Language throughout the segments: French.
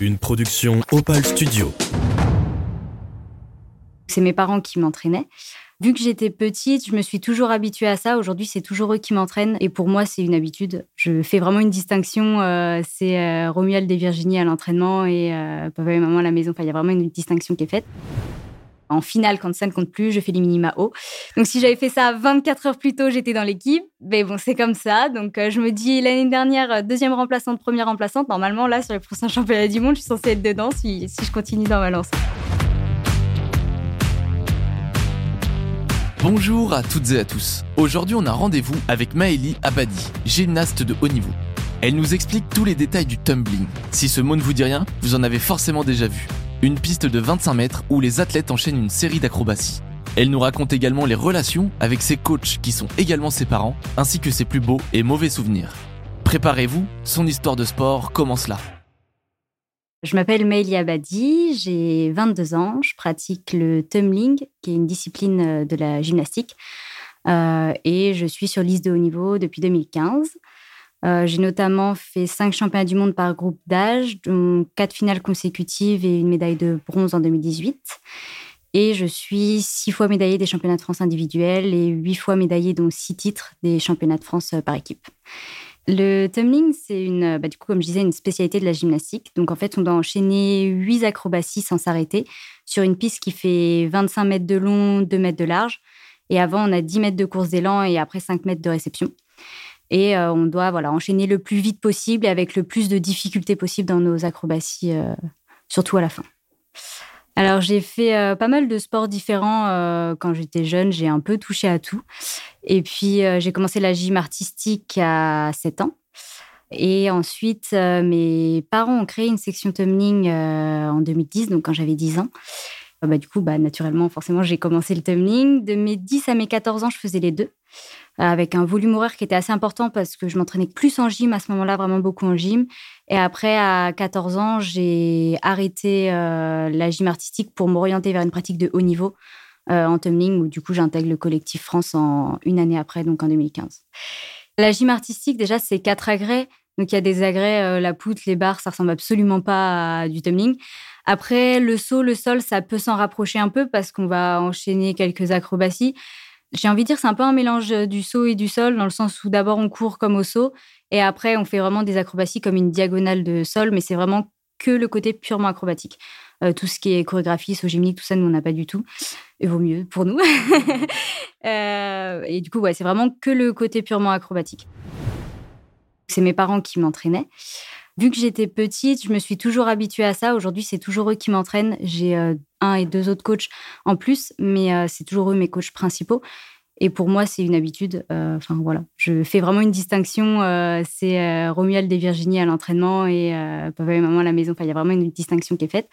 Une production Opal Studio. C'est mes parents qui m'entraînaient. Vu que j'étais petite, je me suis toujours habituée à ça. Aujourd'hui, c'est toujours eux qui m'entraînent. Et pour moi, c'est une habitude. Je fais vraiment une distinction. euh, c'est euh, Romuald et Virginie à l'entraînement et euh, papa et maman à la maison. Enfin, il y a vraiment une distinction qui est faite. En finale, quand ça ne compte plus, je fais les minima haut. Donc, si j'avais fait ça 24 heures plus tôt, j'étais dans l'équipe. Mais bon, c'est comme ça. Donc, euh, je me dis, l'année dernière, euh, deuxième remplaçante, première remplaçante. Normalement, là, sur les prochains championnats du monde, je suis censée être dedans si, je continue dans ma lancée. Bonjour à toutes et à tous. Aujourd'hui, on a rendez-vous avec Maëlie Abadi, gymnaste de haut niveau. Elle nous explique tous les détails du tumbling. Si ce mot ne vous dit rien, vous en avez forcément déjà vu. Une piste de 25 mètres où les athlètes enchaînent une série d'acrobaties. Elle nous raconte également les relations avec ses coachs qui sont également ses parents, ainsi que ses plus beaux et mauvais souvenirs. Préparez-vous, son histoire de sport commence là. Je m'appelle Maëlie Abadi, j'ai 22 ans, je pratique le tumbling, qui est une discipline euh, de la gymnastique, Euh, et je suis sur liste de haut niveau depuis 2015. Euh, j'ai notamment fait cinq championnats du monde par groupe d'âge, dont quatre finales consécutives et une médaille de bronze en 2018. Et je suis six fois médaillée des championnats de France individuels et huit fois médaillée, dont six titres des championnats de France euh, par équipe. Le tumbling, c'est une, bah, du coup, comme je disais, une spécialité de la gymnastique. Donc, en fait, on doit enchaîner huit acrobaties sans s'arrêter sur une piste qui fait 25 mètres de long, 2 mètres de large. Et avant, on a 10 mètres de course d'élan et après 5 mètres de réception. Et euh, on doit voilà, enchaîner le plus vite possible et avec le plus de difficultés possible dans nos acrobaties, euh, surtout à la fin. Alors, j'ai fait euh, pas mal de sports différents quand j'étais jeune. J'ai un peu touché à tout. Et puis, j'ai commencé la gym artistique à 7 ans. Et ensuite, mes parents ont créé une section tumbling en 2010, donc quand j'avais 10 ans. Bah, du coup, bah, naturellement, forcément, j'ai commencé le tumbling. De mes 10 à mes 14 ans, je faisais les deux, avec un volume horaire qui était assez important parce que je m'entraînais plus en gym à ce moment-là, vraiment beaucoup en gym. Et après, à 14 ans, j'ai arrêté euh, la gym artistique pour m'orienter vers une pratique de haut niveau euh, en tumbling, où du coup, j'intègre le collectif France en une année après, donc en 2015. La gym artistique, déjà, c'est quatre agrès. Donc, il y a des agrès, euh, la poutre, les barres, ça ressemble absolument pas à du tumbling. Après, le saut, le sol, ça peut s'en rapprocher un peu parce qu'on va enchaîner quelques acrobaties. J'ai envie de dire, c'est un peu un mélange du saut et du sol, dans le sens où d'abord on court comme au saut, et après on fait vraiment des acrobaties comme une diagonale de sol, mais c'est vraiment que le côté purement acrobatique. Euh, tout ce qui est chorégraphie, saut gymnique, tout ça, nous, on n'a pas du tout. Et vaut mieux pour nous. Euh, et du coup, ouais, c'est vraiment que le côté purement acrobatique. C'est mes parents qui m'entraînaient. Vu que j'étais petite, je me suis toujours habituée à ça. Aujourd'hui, c'est toujours eux qui m'entraînent. J'ai euh, un et deux autres coachs en plus, mais euh, c'est toujours eux mes coachs principaux. Et pour moi, c'est une habitude. Euh, Enfin, voilà. Je fais vraiment une distinction. c'est Romuald et Virginie à l'entraînement et papa et maman à la maison. Enfin, il y a vraiment une distinction qui est faite.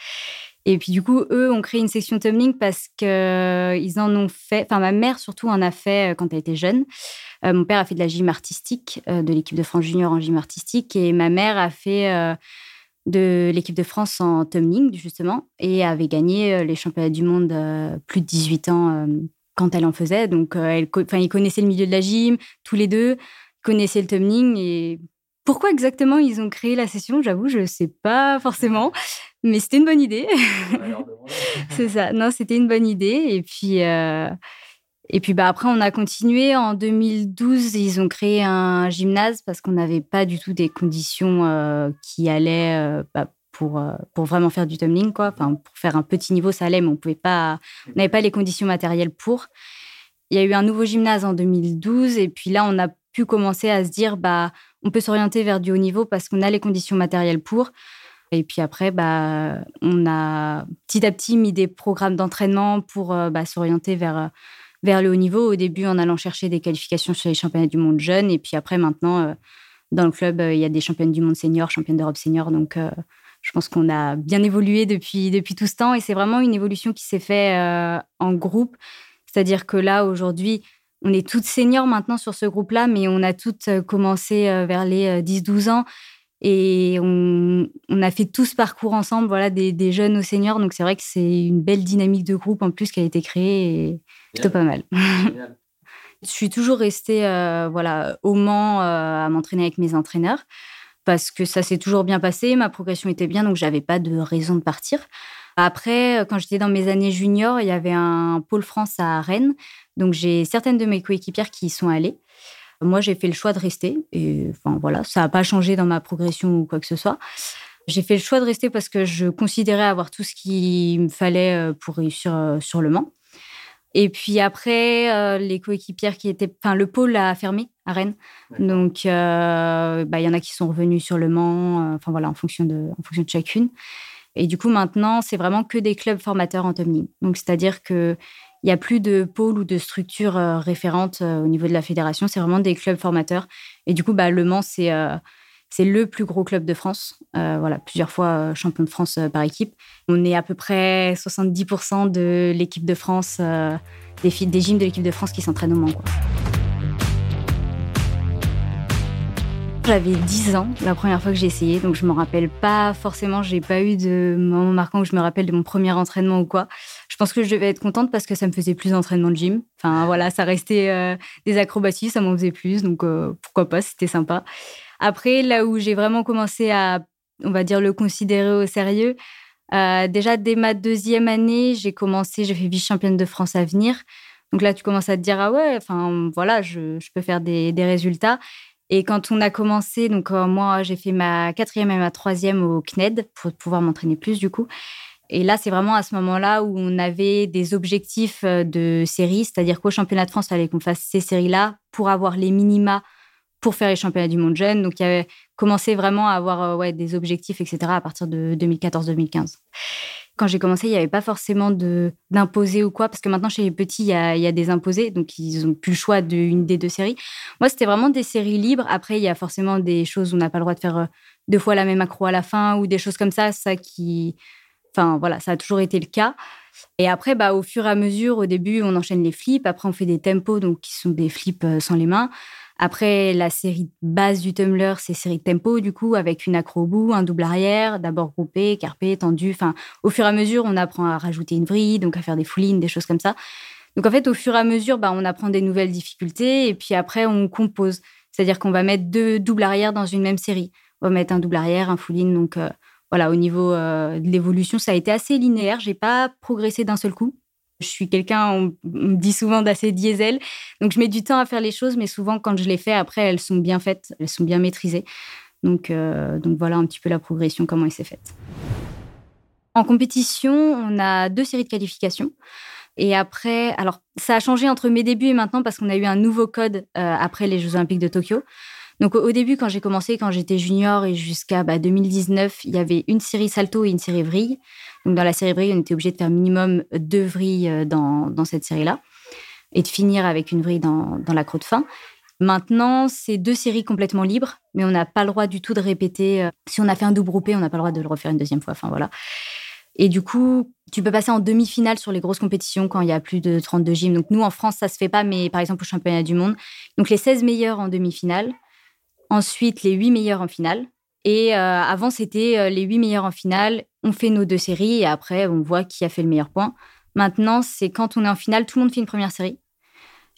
Et puis, du coup, eux ont créé une section tumbling parce qu'ils en ont fait. Enfin, ma mère, surtout, en a fait euh, quand elle était jeune. Euh, mon père a fait de la gym artistique, euh, de l'équipe de France junior en gym artistique. Et ma mère a fait euh, de l'équipe de France en tumbling, justement, et avait gagné euh, les championnats du monde euh, plus de 18 ans euh, quand elle en faisait. Donc, euh, ils connaissaient le milieu de la gym, tous les deux, connaissaient le tumbling. Et pourquoi exactement ils ont créé la session, j'avoue, je ne sais pas forcément. Mais c'était une bonne idée. C'est ça. Non, c'était une bonne idée. Et puis, euh, et puis bah, après, on a continué. En 2012, ils ont créé un gymnase parce qu'on n'avait pas du tout des conditions euh, qui allaient euh, bah, pour, pour vraiment faire du tumbling. Quoi. Enfin, pour faire un petit niveau, ça allait, mais on pouvait pas, on n'avait pas les conditions matérielles pour. Il y a eu un nouveau gymnase en 2012. Et puis là, on a pu commencer à se dire, bah, on peut s'orienter vers du haut niveau parce qu'on a les conditions matérielles pour. Et puis après, bah, on a petit à petit mis des programmes d'entraînement pour euh, bah, s'orienter vers, euh, vers le haut niveau. Au début, en allant chercher des qualifications sur les championnats du monde jeunes. Et puis après, maintenant, euh, dans le club, il y a des championnes du monde senior, championnes d'Europe senior. Donc, je pense qu'on a bien évolué depuis, depuis tout ce temps. Et c'est vraiment une évolution qui s'est faite en groupe. C'est-à-dire que là, aujourd'hui, on est toutes seniors maintenant sur ce groupe-là, mais on a toutes euh, commencé euh, vers les euh, 10-12 ans. Et on, on a fait tout ce parcours ensemble, voilà, des, des jeunes aux seniors. Donc c'est vrai que c'est une belle dynamique de groupe en plus qui a été créée et plutôt pas mal. Je suis toujours restée euh, voilà, au Mans euh, à m'entraîner avec mes entraîneurs parce que ça s'est toujours bien passé, ma progression était bien, donc j'avais pas de raison de partir. Après, quand j'étais dans mes années juniors, il y avait un pôle France à Rennes, donc j'ai certaines de mes coéquipières qui y sont allées. Moi, j'ai fait le choix de rester, et enfin voilà, ça n'a pas changé dans ma progression ou quoi que ce soit. J'ai fait le choix de rester parce que je considérais avoir tout ce qu'il me fallait euh, pour réussir euh, sur le Mans. Et puis après, euh, les coéquipières qui étaient. Enfin, le pôle a fermé à Rennes. Donc, bah, il y en a qui sont revenus sur le Mans, enfin voilà, en fonction, de, en fonction de chacune. Et du coup, maintenant, c'est vraiment que des clubs formateurs en tumbling. Donc, c'est-à-dire qu'il n'y a plus de pôle ou de structure référente au niveau de la fédération. C'est vraiment des clubs formateurs. Et du coup, bah, Le Mans, c'est c'est le plus gros club de France, euh, voilà, plusieurs fois euh, champion de France euh, par équipe. On est à peu près 70% de l'équipe de France, des, des gyms de l'équipe de France qui s'entraînent au Mans. J'avais 10 ans la première fois que j'ai essayé, donc je me rappelle pas forcément, j'ai pas eu de moment marquant où je me rappelle de mon premier entraînement ou quoi. Je pense que je devais être contente parce que ça me faisait plus d'entraînement de gym. Enfin voilà, ça restait des acrobaties, ça m'en faisait plus, donc pourquoi pas, c'était sympa. Après, là où j'ai vraiment commencé à, on va dire, le considérer au sérieux, euh, déjà dès ma deuxième année, j'ai commencé, j'ai fait vice-championne de France à venir. Donc là, tu commences à te dire, ah ouais, enfin voilà, je, peux faire des, résultats. Et quand on a commencé, donc euh, moi, j'ai fait ma quatrième et ma troisième au CNED pour pouvoir m'entraîner plus du coup. Et là, c'est vraiment à ce moment-là où on avait des objectifs euh, de série, c'est-à-dire qu'au championnat de France, il fallait qu'on fasse ces séries-là pour avoir les minima pour faire les championnats du monde jeune. Donc, il y avait commencé vraiment à avoir euh, ouais, des objectifs, etc. à partir de 2014-2015. Quand j'ai commencé, il n'y avait pas forcément d'imposer ou quoi, parce que maintenant, chez les petits, il y a, il y a des imposés, donc ils n'ont plus le choix d'une des deux séries. Moi, c'était vraiment des séries libres. Après, il y a forcément des choses où on n'a pas le droit de faire euh, deux fois la même accro à la fin, ou des choses comme ça, ça qui... Enfin, voilà, ça a toujours été le cas. Et après, bah, au fur et à mesure, au début, on enchaîne les flips. Après, on fait des tempos, donc qui sont des flips euh, sans les mains. Après, la série base du tumbler, c'est série tempo, du coup, avec une accro au bout, un double arrière, d'abord groupé, carpé, tendu. Enfin, au fur et à mesure, on apprend à rajouter une vrille, donc à faire des foulines, des choses comme ça. Donc, en fait, au fur et à mesure, bah, on apprend des nouvelles difficultés et puis après, on compose. C'est-à-dire qu'on va mettre deux doubles arrière dans une même série. On va mettre un double arrière, un fouline. Donc, euh, voilà, au niveau euh, de l'évolution, ça a été assez linéaire. J'ai pas progressé d'un seul coup. Je suis quelqu'un, on me dit souvent d'assez diesel. Donc, je mets du temps à faire les choses, mais souvent, quand je les fais, après, elles sont bien faites, elles sont bien maîtrisées. Donc, euh, donc voilà un petit peu la progression, comment elle s'est faite. En compétition, on a deux séries de qualifications. Et après, alors, ça a changé entre mes débuts et maintenant parce qu'on a eu un nouveau code euh, après les Jeux Olympiques de Tokyo. Donc au début, quand j'ai commencé, quand j'étais junior et jusqu'à 2019, bah, il y avait une série salto et une série vrille. Donc dans la série vrille, on était obligé de faire minimum deux vrilles euh, dans, cette série-là et de finir avec une vrille dans, dans la croix de fin. Maintenant, c'est deux séries complètement libres, mais on n'a pas le droit du tout de répéter. Euh, si on a fait un double groupé, on n'a pas le droit de le refaire une deuxième fois. Enfin voilà. Et du coup, tu peux passer en demi-finale sur les grosses compétitions quand il y a plus de 32 gyms. Donc nous, en France, ça se fait pas, mais par exemple au championnat du monde. Donc les 16 meilleurs en demi-finale, ensuite les 8 meilleurs en finale. Et euh, avant, c'était euh, les 8 meilleurs en finale, on fait nos deux séries et après, on voit qui a fait le meilleur point. Maintenant, c'est quand on est en finale, tout le monde fait une première série.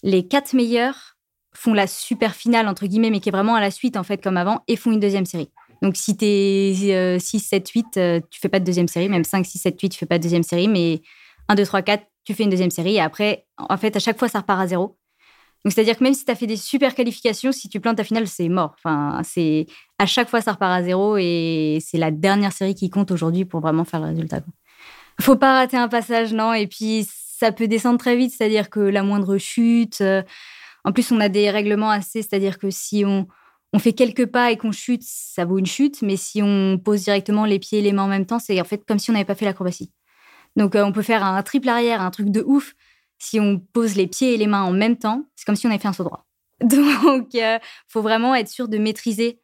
Les quatre meilleurs font la super finale, entre guillemets, mais qui est vraiment à la suite, en fait, comme avant, et font une deuxième série. Donc, si tu es 6, 7, 8, tu fais pas de deuxième série, même 5, 6, 7, 8, tu fais pas de deuxième série, mais 1, 2, 3, 4, tu fais une deuxième série. Et après, en fait, à chaque fois, ça repart à zéro. Donc, c'est-à-dire que même si tu as fait des super qualifications, si tu plantes ta finale, c'est mort. Enfin, c'est à chaque fois, ça repart à zéro et c'est la dernière série qui compte aujourd'hui pour vraiment faire le résultat. Faut pas rater un passage, non? Et puis, ça peut descendre très vite, c'est-à-dire que la moindre chute. Euh, en plus, on a des règlements assez, c'est-à-dire que si on, on fait quelques pas et qu'on chute, ça vaut une chute. Mais si on pose directement les pieds et les mains en même temps, c'est en fait comme si on n'avait pas fait l'acrobatie. Donc, euh, on peut faire un triple arrière, un truc de ouf si on pose les pieds et les mains en même temps, c'est comme si on avait fait un saut droit. Donc, il euh, faut vraiment être sûr de maîtriser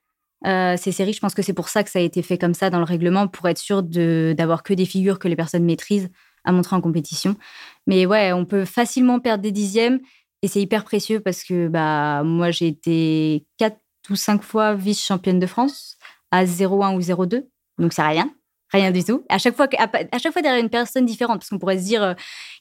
euh, ces séries. Je pense que c'est pour ça que ça a été fait comme ça dans le règlement, pour être sûr d'avoir que des figures que les personnes maîtrisent à montrer en compétition. Mais ouais, on peut facilement perdre des dixièmes et c'est hyper précieux parce que bah, moi, j'ai été quatre ou cinq fois vice-championne de France à 0,1 ou 0,2. Donc, c'est rien. Rien du tout. À chaque fois, à, chaque fois derrière une personne différente, parce qu'on pourrait se dire, euh,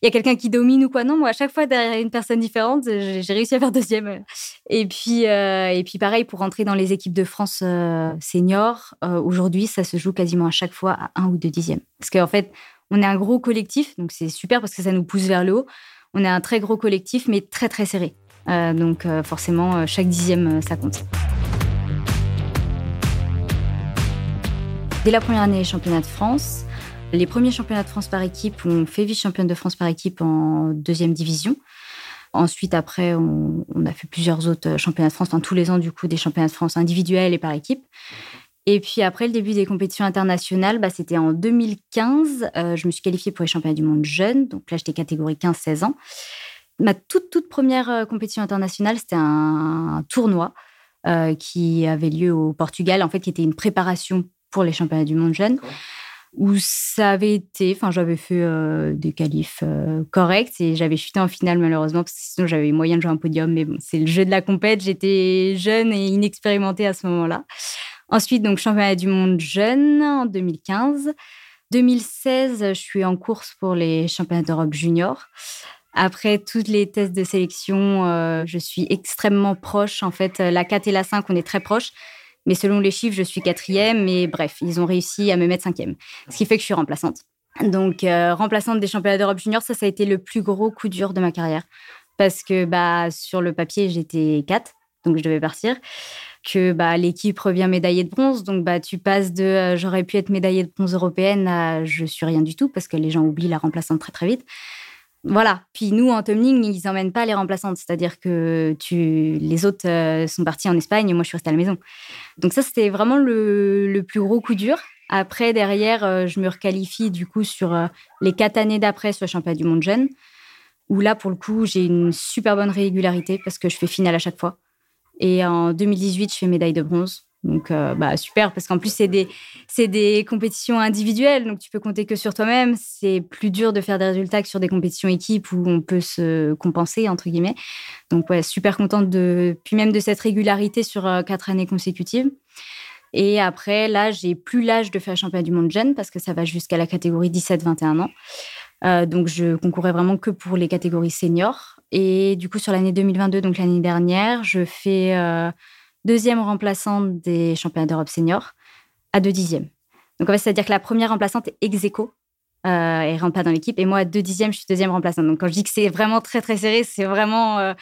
il y a quelqu'un qui domine ou quoi. Non, moi, à chaque fois derrière une personne différente, j'ai réussi à faire deuxième. Et puis, euh, et puis pareil, pour rentrer dans les équipes de France euh, seniors, aujourd'hui, ça se joue quasiment à chaque fois à un ou deux dixièmes. Parce qu'en fait, on est un gros collectif, donc c'est super parce que ça nous pousse vers le haut. On est un très gros collectif, mais très, très serré. donc forcément, chaque dixième, ça compte. Dès la première année, championnat de France. Les premiers championnats de France par équipe, on fait vice-championne de France par équipe en deuxième division. Ensuite, après, on, a fait plusieurs autres championnats de France, enfin tous les ans, du coup, des championnats de France individuels et par équipe. Et puis après le début des compétitions internationales, bah, c'était en 2015. Euh, je me suis qualifiée pour les championnats du monde jeunes. Donc là, j'étais catégorie 15-16 ans. Ma toute, toute première euh, compétition internationale, c'était un, tournoi euh, qui avait lieu au Portugal, en fait, qui était une préparation pour les championnats du monde jeunes où ça avait été, enfin j'avais fait euh, des qualifs euh, corrects et j'avais chuté en finale malheureusement parce que sinon j'avais moyen de jouer un podium mais bon c'est le jeu de la compète, j'étais jeune et inexpérimentée à ce moment-là. Ensuite donc championnat du monde jeune en 2015. 2016 je suis en course pour les championnats d'Europe junior. Après toutes les tests de sélection, euh, je suis extrêmement proche en fait la 4 et la 5 on est très proches mais selon les chiffres, je suis quatrième. Mais bref, ils ont réussi à me mettre cinquième. Ce qui fait que je suis remplaçante. Donc, euh, remplaçante des championnats d'Europe junior, ça, ça a été le plus gros coup dur de ma carrière. Parce que bah, sur le papier, j'étais 4, donc je devais partir. Que bah, l'équipe revient médaillée de bronze. Donc, bah, tu passes de euh, j'aurais pu être médaillée de bronze européenne à je suis rien du tout, parce que les gens oublient la remplaçante très, très vite. Voilà. Puis nous, en tumbling, ils n'emmènent pas les remplaçantes. C'est-à-dire que tu... les autres euh, sont partis en Espagne moi, je suis restée à la maison. Donc ça, c'était vraiment le, plus gros coup dur. Après, derrière, euh, je me requalifie du coup sur euh, les quatre années d'après sur le championnat du monde jeune, où là, pour le coup, j'ai une super bonne régularité parce que je fais finale à chaque fois. Et en 2018, je fais médaille de bronze. Donc, euh, bah, super, parce qu'en plus, c'est des, des compétitions individuelles, donc tu peux compter que sur toi-même. C'est plus dur de faire des résultats que sur des compétitions équipes où on peut se compenser, entre guillemets. Donc, ouais, super contente de, puis même de cette régularité sur euh, quatre années consécutives. Et après, là, j'ai plus l'âge de faire championnat du monde jeune parce que ça va jusqu'à la catégorie 17-21 ans. Euh, donc, je concourais vraiment que pour les catégories seniors. Et du coup, sur l'année 2022, donc l'année dernière, je fais deuxième remplaçante des championnats d'Europe senior à deux dixièmes. Donc, en fait, c'est-à-dire que la première remplaçante est ex aequo euh, et rentre pas dans l'équipe. Et moi, à deux dixièmes, je suis deuxième remplaçante. Donc, quand je dis que c'est vraiment très, très serré, c'est vraiment. Euh,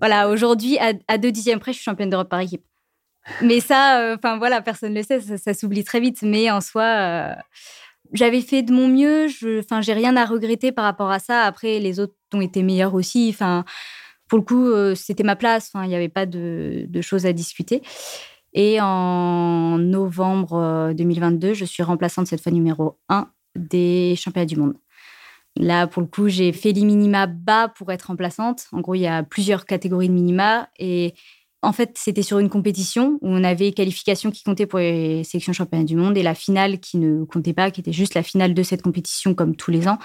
voilà, aujourd'hui, à, deux dixièmes près, je suis championne d'Europe par équipe. Mais ça, euh, enfin voilà, personne ne le sait, ça, s'oublie très vite. Mais en soi, euh, j'avais fait de mon mieux. Enfin, j'ai rien à regretter par rapport à ça. Après, les autres ont été meilleurs aussi. Enfin, pour le coup, euh, c'était ma place. il n'y avait pas de, choses à discuter. Et en novembre 2022, euh, je suis remplaçante cette fois numéro 1 des championnats du monde. Là, pour le coup, j'ai fait les minima bas pour être remplaçante. En gros, il y a plusieurs catégories de minima. Et en fait, c'était sur une compétition où on avait qualification qui comptait pour les sélections championnats du monde et la finale qui ne comptait pas, qui était juste la finale de cette compétition comme tous les ans.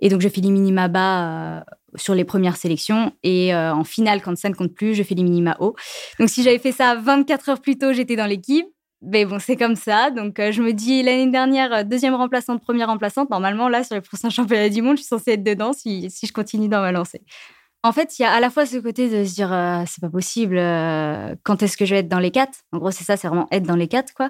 Et donc, je fais les minima bas euh, sur les premières sélections. Et euh, en finale, quand ça ne compte plus, je fais les minima haut. Donc, si j'avais fait ça 24 heures plus tôt, j'étais dans l'équipe. Mais bon, c'est comme ça. Donc, euh, je me dis, l'année dernière, deuxième remplaçante, première remplaçante. Normalement, là, sur les prochains championnats du monde, je suis censée être dedans si, si je continue dans ma lancée. En fait, il y a à la fois ce côté de se dire, c'est pas possible, quand est-ce que je vais être dans les quatre? En gros, c'est ça, c'est vraiment être dans les quatre, quoi.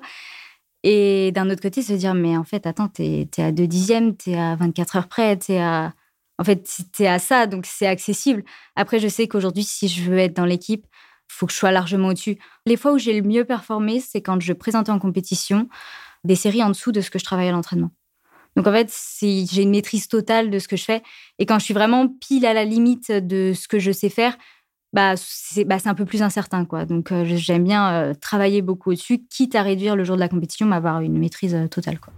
Et d'un autre côté, se dire, mais en fait, attends, t'es es à 2 dixièmes, t'es à 24 heures près, t'es à. En fait, t'es à ça, donc c'est accessible. Après, je sais qu'aujourd'hui, si je veux être dans l'équipe, faut que je sois largement au-dessus. Les fois où j'ai le mieux performé, c'est quand je présentais en compétition des séries en dessous de ce que je travaillais à l'entraînement. Donc en fait, j'ai une maîtrise totale de ce que je fais. Et quand je suis vraiment pile à la limite de ce que je sais faire, bah, c'est bah, un peu plus incertain. quoi. Donc, euh, j'aime bien euh, travailler beaucoup au-dessus, quitte à réduire le jour de la compétition, mais avoir une maîtrise euh, totale. Quoi.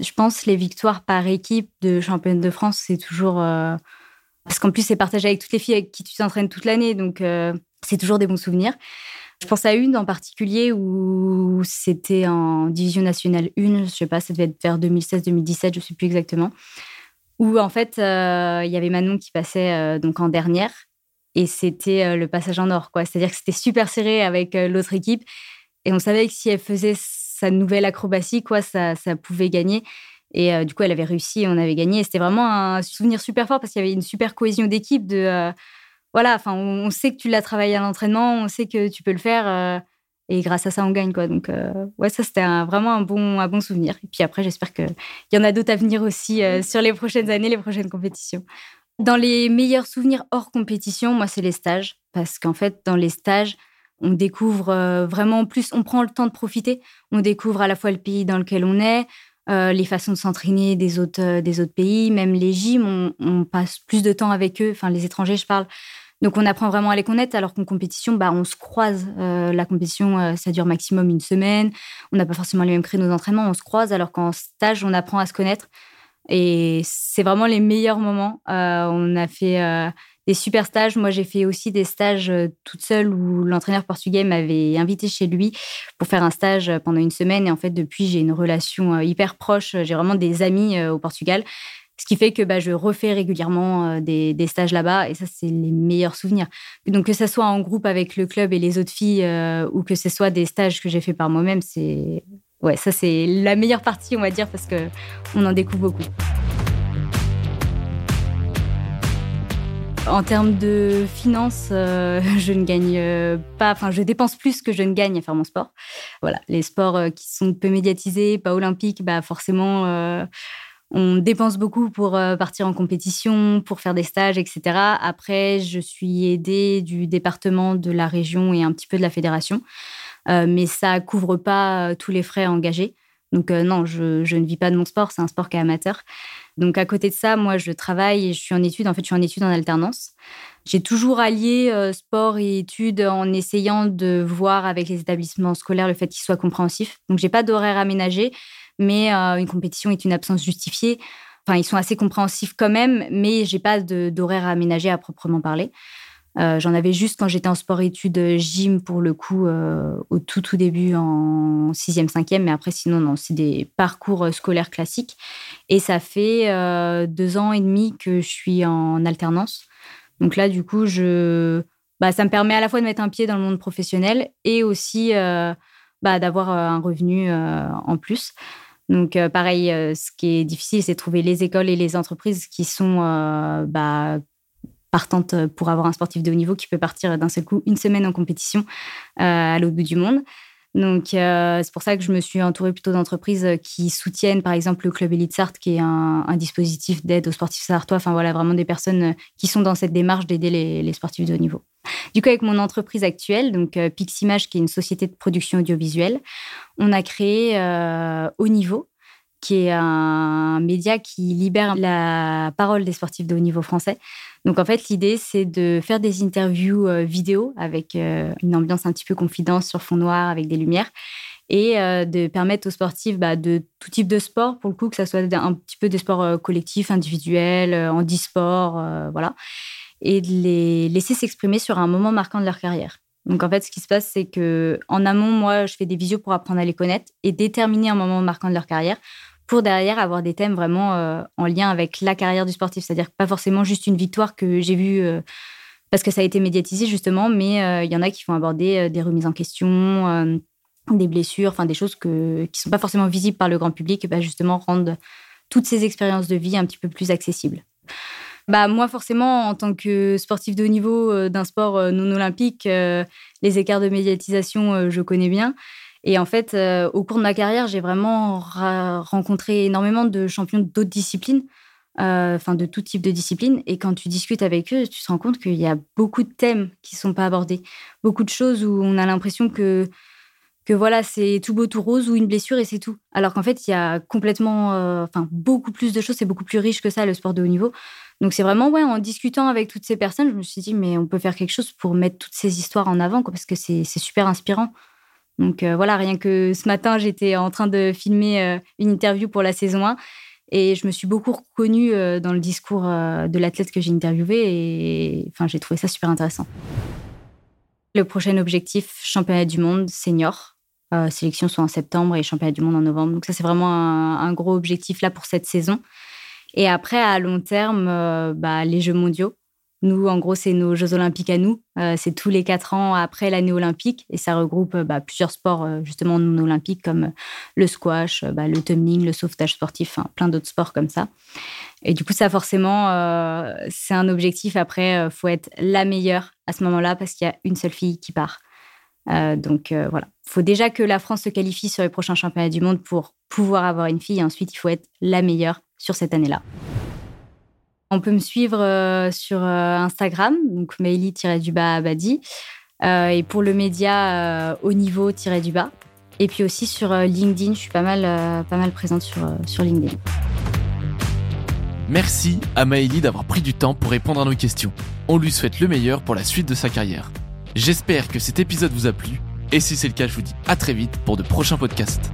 Je pense les victoires par équipe de championne de France, c'est toujours. Parce qu'en plus, c'est partagé avec toutes les filles avec qui tu t'entraînes toute l'année. Donc, c'est toujours des bons souvenirs. Je pense à une en particulier où c'était en division nationale 1, je sais pas, ça devait être vers 2016-2017, je sais plus exactement où en fait il y avait Manon qui passait donc en dernière et c'était euh, le passage en or. C'est-à-dire que c'était super serré avec euh, l'autre équipe. Et on savait que si elle faisait sa nouvelle acrobatie, quoi, ça, ça pouvait gagner. Et du coup, elle avait réussi et on avait gagné. C'était vraiment un souvenir super fort parce qu'il y avait une super cohésion d'équipe. De voilà, enfin, on, sait que tu l'as travaillé à l'entraînement, on sait que tu peux le faire. et grâce à ça, on gagne, quoi. Donc, ouais, ça, c'était vraiment un bon, un bon souvenir. Et puis après, j'espère qu'il y en a d'autres à venir aussi sur les prochaines années, les prochaines compétitions. Dans les meilleurs souvenirs hors compétition, moi, c'est les stages. Parce qu'en fait, dans les stages, on découvre euh, vraiment plus, on prend le temps de profiter. On découvre à la fois le pays dans lequel on est, euh, les façons de s'entraîner des autres, euh, des autres pays, même les gyms, on, passe plus de temps avec eux, enfin les étrangers, je parle. Donc on apprend vraiment à les connaître, alors qu'en compétition, bah, on se croise. la compétition, ça dure maximum une semaine. On n'a pas forcément les mêmes créneaux d'entraînement, on se croise, alors qu'en stage, on apprend à se connaître. Et c'est vraiment les meilleurs moments. Euh, on a fait euh, des super stages. Moi, j'ai fait aussi des stages euh, toute seule où l'entraîneur portugais m'avait invité chez lui pour faire un stage pendant une semaine. Et en fait, depuis, j'ai une relation hyper proche. J'ai vraiment des amis au Portugal. Ce qui fait que bah, je refais régulièrement des, des stages là-bas et ça, c'est les meilleurs souvenirs. Donc, que ce soit en groupe avec le club et les autres filles ou que ce soit des stages que j'ai fait par moi-même, c'est ouais, ça c'est la meilleure partie, on va dire, parce que on en découvre beaucoup. En termes de finances, euh, je ne gagne euh, pas, enfin, je dépense plus que je ne gagne à faire mon sport. Voilà, les sports euh, qui sont peu médiatisés, pas olympiques, bah forcément, on dépense beaucoup pour partir en compétition, pour faire des stages, etc. Après, je suis aidée du département, de la région et un petit peu de la fédération. Euh, mais ça couvre pas euh, tous les frais engagés. Donc euh, non, je, ne vis pas de mon sport, c'est un sport qui est amateur. Donc à côté de ça, moi je travaille et je suis en études. En fait, je suis en études en alternance. J'ai toujours allié sport et études en essayant de voir avec les établissements scolaires le fait qu'ils soient compréhensifs. Donc j'ai pas d'horaire aménagé, mais une compétition est une absence justifiée. Enfin, ils sont assez compréhensifs quand même, mais j'ai pas d'horaire aménagé à proprement parler. Euh, j'en avais juste quand j'étais en sport-études euh, gym pour le coup euh, au tout tout début en sixième, cinquième, mais après sinon non, c'est des parcours scolaires classiques. Et ça fait deux ans et demi que je suis en alternance. Donc là, du coup, je, bah, ça me permet à la fois de mettre un pied dans le monde professionnel et aussi bah, d'avoir un revenu en plus. Donc, pareil, ce qui est difficile, c'est trouver les écoles et les entreprises qui sont bah, partante euh, pour avoir un sportif de haut niveau qui peut partir d'un seul coup une semaine en compétition euh, à l'autre bout du monde. Donc, euh, c'est pour ça que je me suis entourée plutôt d'entreprises qui soutiennent, par exemple, le Club Elite Sart, qui est un, dispositif d'aide aux sportifs sartois. Enfin, voilà, vraiment des personnes qui sont dans cette démarche d'aider les, sportifs de haut niveau. Du coup, avec mon entreprise actuelle, donc Piximage, qui est une société de production audiovisuelle, on a créé Haut Niveau, qui est un média qui libère la parole des sportifs de haut niveau français. Donc en fait, l'idée, c'est de faire des interviews euh, vidéo avec euh, une ambiance un petit peu confidence sur fond noir, avec des lumières, et euh, de permettre aux sportifs bah, de tout type de sport, pour le coup, que ça soit un petit peu des sports collectifs, individuels, handisport, voilà, et de les laisser s'exprimer sur un moment marquant de leur carrière. Donc en fait, ce qui se passe, c'est que en amont, moi, je fais des visios pour apprendre à les connaître et déterminer un moment marquant de leur carrière pour derrière avoir des thèmes vraiment euh, en lien avec la carrière du sportif. C'est-à-dire pas forcément juste une victoire que j'ai vue euh, parce que ça a été médiatisé justement, mais euh, il y en a qui vont aborder des remises en question, des blessures, enfin des choses qui sont pas forcément visibles par le grand public, et bah, justement rendre toutes ces expériences de vie un petit peu plus accessibles. Bah, moi, forcément, en tant que sportif de haut niveau d'un sport non olympique, les écarts de médiatisation, je connais bien. Et en fait, euh, au cours de ma carrière, j'ai vraiment rencontré énormément de champions d'autres disciplines, euh, enfin de tout type de disciplines. Et quand tu discutes avec eux, tu te rends compte qu'il y a beaucoup de thèmes qui ne sont pas abordés, beaucoup de choses où on a l'impression que que voilà, c'est tout beau, tout rose ou une blessure et c'est tout. Alors qu'en fait, il y a complètement, euh, enfin, beaucoup plus de choses, c'est beaucoup plus riche que ça, le sport de haut niveau. Donc c'est vraiment, ouais, en discutant avec toutes ces personnes, je me suis dit, mais on peut faire quelque chose pour mettre toutes ces histoires en avant, parce que c'est super inspirant. Donc euh, voilà, rien que ce matin, j'étais en train de filmer euh, une interview pour la saison 1 et je me suis beaucoup reconnue euh, dans le discours de l'athlète que j'ai interviewé et enfin, j'ai trouvé ça super intéressant. Le prochain objectif, championnat du monde senior. sélection soit en septembre et championnat du monde en novembre. Donc ça, c'est vraiment un, gros objectif là pour cette saison. Et après, à long terme, bah, les Jeux mondiaux. Nous, en gros, c'est nos Jeux olympiques à nous. c'est tous les quatre ans après l'année olympique et ça regroupe bah, plusieurs sports justement non olympiques comme le squash, bah, le tumbling, le sauvetage sportif, plein d'autres sports comme ça. Et du coup, ça forcément, c'est un objectif. Après, faut être la meilleure à ce moment-là parce qu'il y a une seule fille qui part. donc voilà, il faut déjà que la France se qualifie sur les prochains championnats du monde pour pouvoir avoir une fille. Et ensuite, il faut être la meilleure sur cette année-là. On peut me suivre euh, sur euh, Instagram, donc maili-du-bas abadi. Euh, et pour le média, au niveau-du-bas. Et puis aussi sur LinkedIn, je suis pas mal, pas mal présente sur, sur LinkedIn. Merci à Maëlie d'avoir pris du temps pour répondre à nos questions. On lui souhaite le meilleur pour la suite de sa carrière. J'espère que cet épisode vous a plu. Et si c'est le cas, je vous dis à très vite pour de prochains podcasts.